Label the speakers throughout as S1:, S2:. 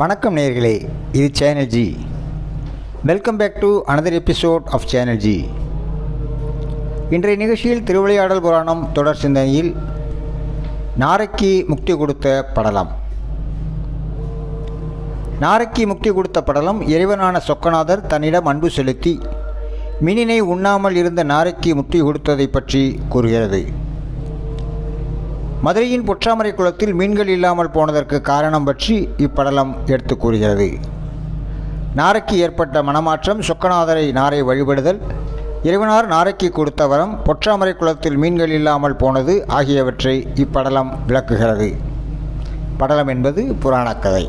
S1: வணக்கம் நேர்களே இது channel G welcome back to another episode of channel G இன்றைய நிகழ்ச்சியில் திருவிளையாடல் புராணம் தொடர் சிந்தனையில் நாரைக்கு முக்தி கொடுத்த படலம். நாரைக்கு முக்தி கொடுத்த படலம் இறைவனான சொக்கநாதர் தன்னிடம் அன்பு செலுத்தி மினினை உண்ணாமல் இருந்த நாரைக்கு முக்தி கொடுத்ததை பற்றி கூறுகிறது. மதுரையின் பொற்றாமரை குளத்தில் மீன்கள் இல்லாமல் போனதற்கு காரணம் பற்றி இப்படலம் எடுத்து கூறுகிறது. நாரைக்கு ஏற்பட்ட மனமாற்றம் சொக்கநாதரை நாரை வழிபடுதல் இறைவனார் நாரைக்கு கொடுத்த வரம் பொற்றாமரை குளத்தில் மீன்கள் இல்லாமல் போனது ஆகியவற்றை இப்படலம் விளக்குகிறது. படலம் என்பது புராணக்கதை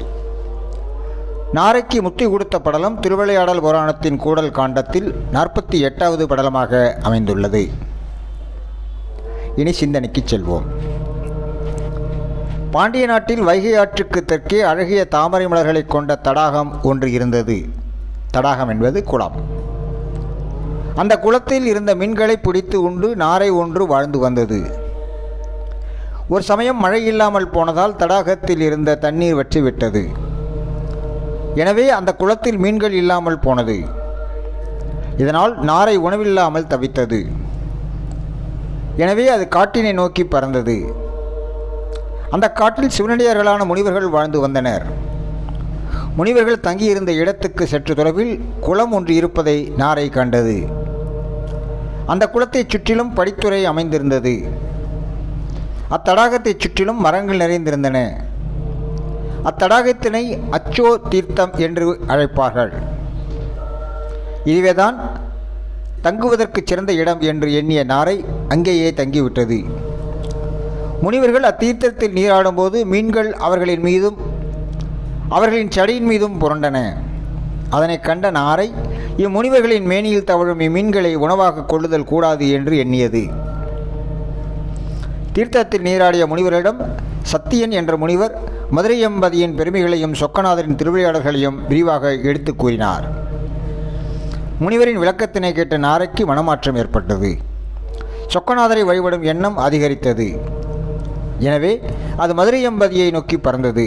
S1: நாரைக்கு முத்தி கொடுத்த படலம் திருவிளையாடல் புராணத்தின் கூடல் காண்டத்தில் நாற்பத்தி எட்டாவது படலமாக அமைந்துள்ளது. இனி சிந்தனைக்கு செல்வோம். பாண்டிய நாட்டில் வைகை ஆற்றுக்கு தெற்கே அழகிய தாமரை மலர்களை கொண்ட தடாகம் ஒன்று இருந்தது. தடாகம் என்பது குளம். அந்த குளத்தில் இருந்த மீன்களை பிடித்து உண்டு நாரை ஒன்று வாழ்ந்து வந்தது. ஒரு சமயம் மழை இல்லாமல் போனதால் தடாகத்தில் இருந்த தண்ணீர் வற்றிவிட்டது. எனவே அந்த குளத்தில் மீன்கள் இல்லாமல் போனது. இதனால் நாரை உணவில்லாமல் தவித்தது. எனவே அது காட்டினை நோக்கி பறந்தது. அந்த காட்டில் சிவனடியார்களான முனிவர்கள் வாழ்ந்து வந்தனர். முனிவர்கள் தங்கியிருந்த இடத்துக்கு சற்று தொலைவில் குளம் ஒன்று இருப்பதை நாரை கண்டது. அந்த குளத்தைச் சுற்றிலும் படித்துறை அமைந்திருந்தது. அத்தடாகத்தைச் சுற்றிலும் மரங்கள் நிறைந்திருந்தன. அத்தடாகத்தினை அச்சோ தீர்த்தம் என்று அழைப்பார்கள். இதுவேதான் தங்குவதற்கு சிறந்த இடம் என்று எண்ணிய நாரை அங்கேயே தங்கிவிட்டது. முனிவர்கள் அத்தீர்த்தத்தில் நீராடும்போது மீன்கள் அவர்களின் மீதும் அவர்களின் சடியின் மீதும் புரண்டன. அதனை கண்ட நாரை இம்முனிவர்களின் மேனியில் தவழும் இம்மீன்களை உணவாக கொள்ளுதல் கூடாது என்று எண்ணியது. தீர்த்தத்தில் நீராடிய முனிவரிடம் சத்தியன் என்ற முனிவர் மதுரையம்பதியின் பெருமைகளையும் சொக்கநாதரின் திருவிளையாடல்களையும் விரிவாக எடுத்து கூறினார். முனிவரின் விளக்கத்தினை கேட்ட நாரைக்கு மனமாற்றம் ஏற்பட்டது. சொக்கநாதரை வழிபடும் எண்ணம் அதிகரித்தது. எனவே அது மதுரை எம்பதியை நோக்கி பறந்தது.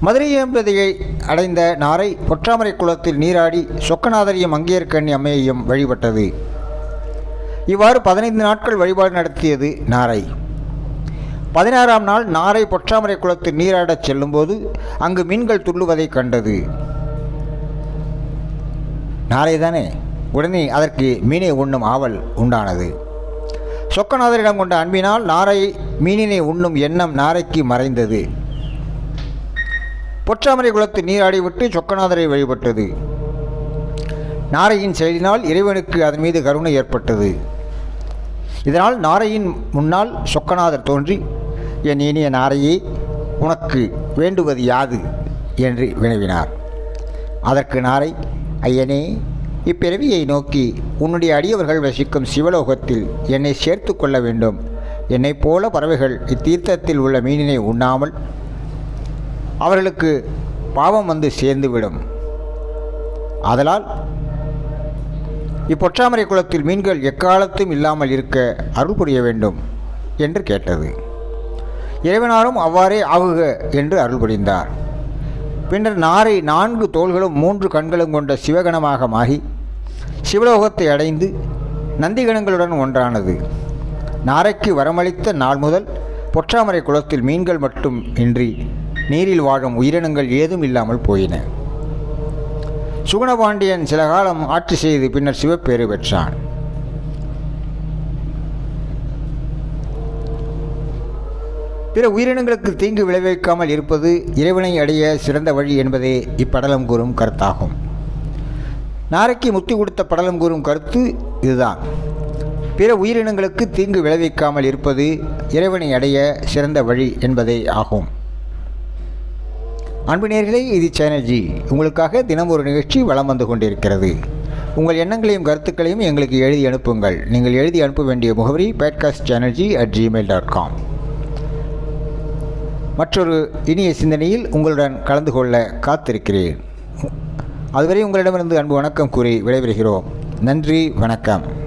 S1: மதுரை எம்பதியை அடைந்த நாரை பொற்றாமரை குளத்தில் நீராடி சொக்கநாதரையும் அங்கேற்கண்ணி அம்மையையும் வழிபட்டது. இவ்வாறு பதினைந்து நாட்கள் வழிபாடு நடத்தியது நாரை. பதினாறாம் நாள் நாரை பொற்றாமரை குளத்தில் நீராடச் செல்லும்போது அங்கு மீன்கள் துள்ளுவதை கண்டது. நாரை தானே உடனே அதற்கு மீனை உண்ணும் ஆவல் உண்டானது. சொக்கநாதரிடம் கொண்ட அன்பினால் நாரை மீனினை உண்ணும் எண்ணம் நாரைக்கு மறைந்தது. பொற்றாமரை குளத்து நீராடிவிட்டு சொக்கநாதரை வழிபட்டது. நாரையின் செயலினால் இறைவனுக்கு அதன் மீது கருணை ஏற்பட்டது. இதனால் நாரையின் முன்னால் சொக்கநாதர் தோன்றி என் இனிய நாரையே உனக்கு வேண்டுவது யாது? என்று வினவினார். அதற்கு நாரை ஐயனே இப்பிறவியை நோக்கி உன்னுடைய அடியவர்கள் வசிக்கும் சிவலோகத்தில் என்னை சேர்த்து கொள்ள வேண்டும். என்னைப் போல பறவைகள் இத்தீர்த்தத்தில் உள்ள மீனினை உண்ணாமல் அவர்களுக்கு பாவம் வந்து சேர்ந்துவிடும். ஆதலால் இப்பொற்றாமரை குளத்தில் மீன்கள் எக்காலத்தும் இல்லாமல் இருக்க அருள் புரிய வேண்டும் என்று கேட்டது. இறைவனாரும் அவ்வாறே ஆகுக என்று அருள் புரிந்தார். பின்னர் நாரை நான்கு தோள்களும் மூன்று கண்களும் கொண்ட சிவகணமாக மாறி சிவலோகத்தை அடைந்து நந்திகணங்களுடன் ஒன்றானது. நாரைக்கு வரமளித்த நாள் முதல் பொற்றாமரை குளத்தில் மீன்கள் மட்டும் இன்றி நீரில் வாழும் உயிரினங்கள் ஏதும் இல்லாமல் போயின. சுகுணபாண்டியன் சில காலம் ஆட்சி செய்து பின்னர் சிவப்பேறு பெற்றான். பிற உயிரினங்களுக்கு தீங்கு விளைவிக்காமல் இருப்பது இறைவனை அடைய சிறந்த வழி என்பதே இப்படலம் கூறும் கருத்தாகும். நாரைக்கு முத்தி கொடுத்த படலம் கூறும் கருத்து இதுதான். பிற உயிரினங்களுக்கு தீங்கு விளைவிக்காமல் இருப்பது இறைவனை அடைய சிறந்த வழி என்பதே ஆகும். அன்பு நேர்களே இது சேனல்ஜி உங்களுக்காக தினம் ஒரு நிகழ்ச்சி வளம் வந்து கொண்டிருக்கிறது. உங்கள் எண்ணங்களையும் கருத்துக்களையும் எங்களுக்கு எழுதி அனுப்புங்கள். நீங்கள் எழுதி அனுப்ப வேண்டிய முகவரி podcast channel G at Gmail dot com மற்றொரு இனிய சிந்தனையில் உங்களுடன் கலந்து கொள்ள காத்திருக்கிறேன். அதுவரை உங்களிடமிருந்து அன்பு வணக்கம் கூறி விடைபெறுகிறோம். நன்றி வணக்கம்.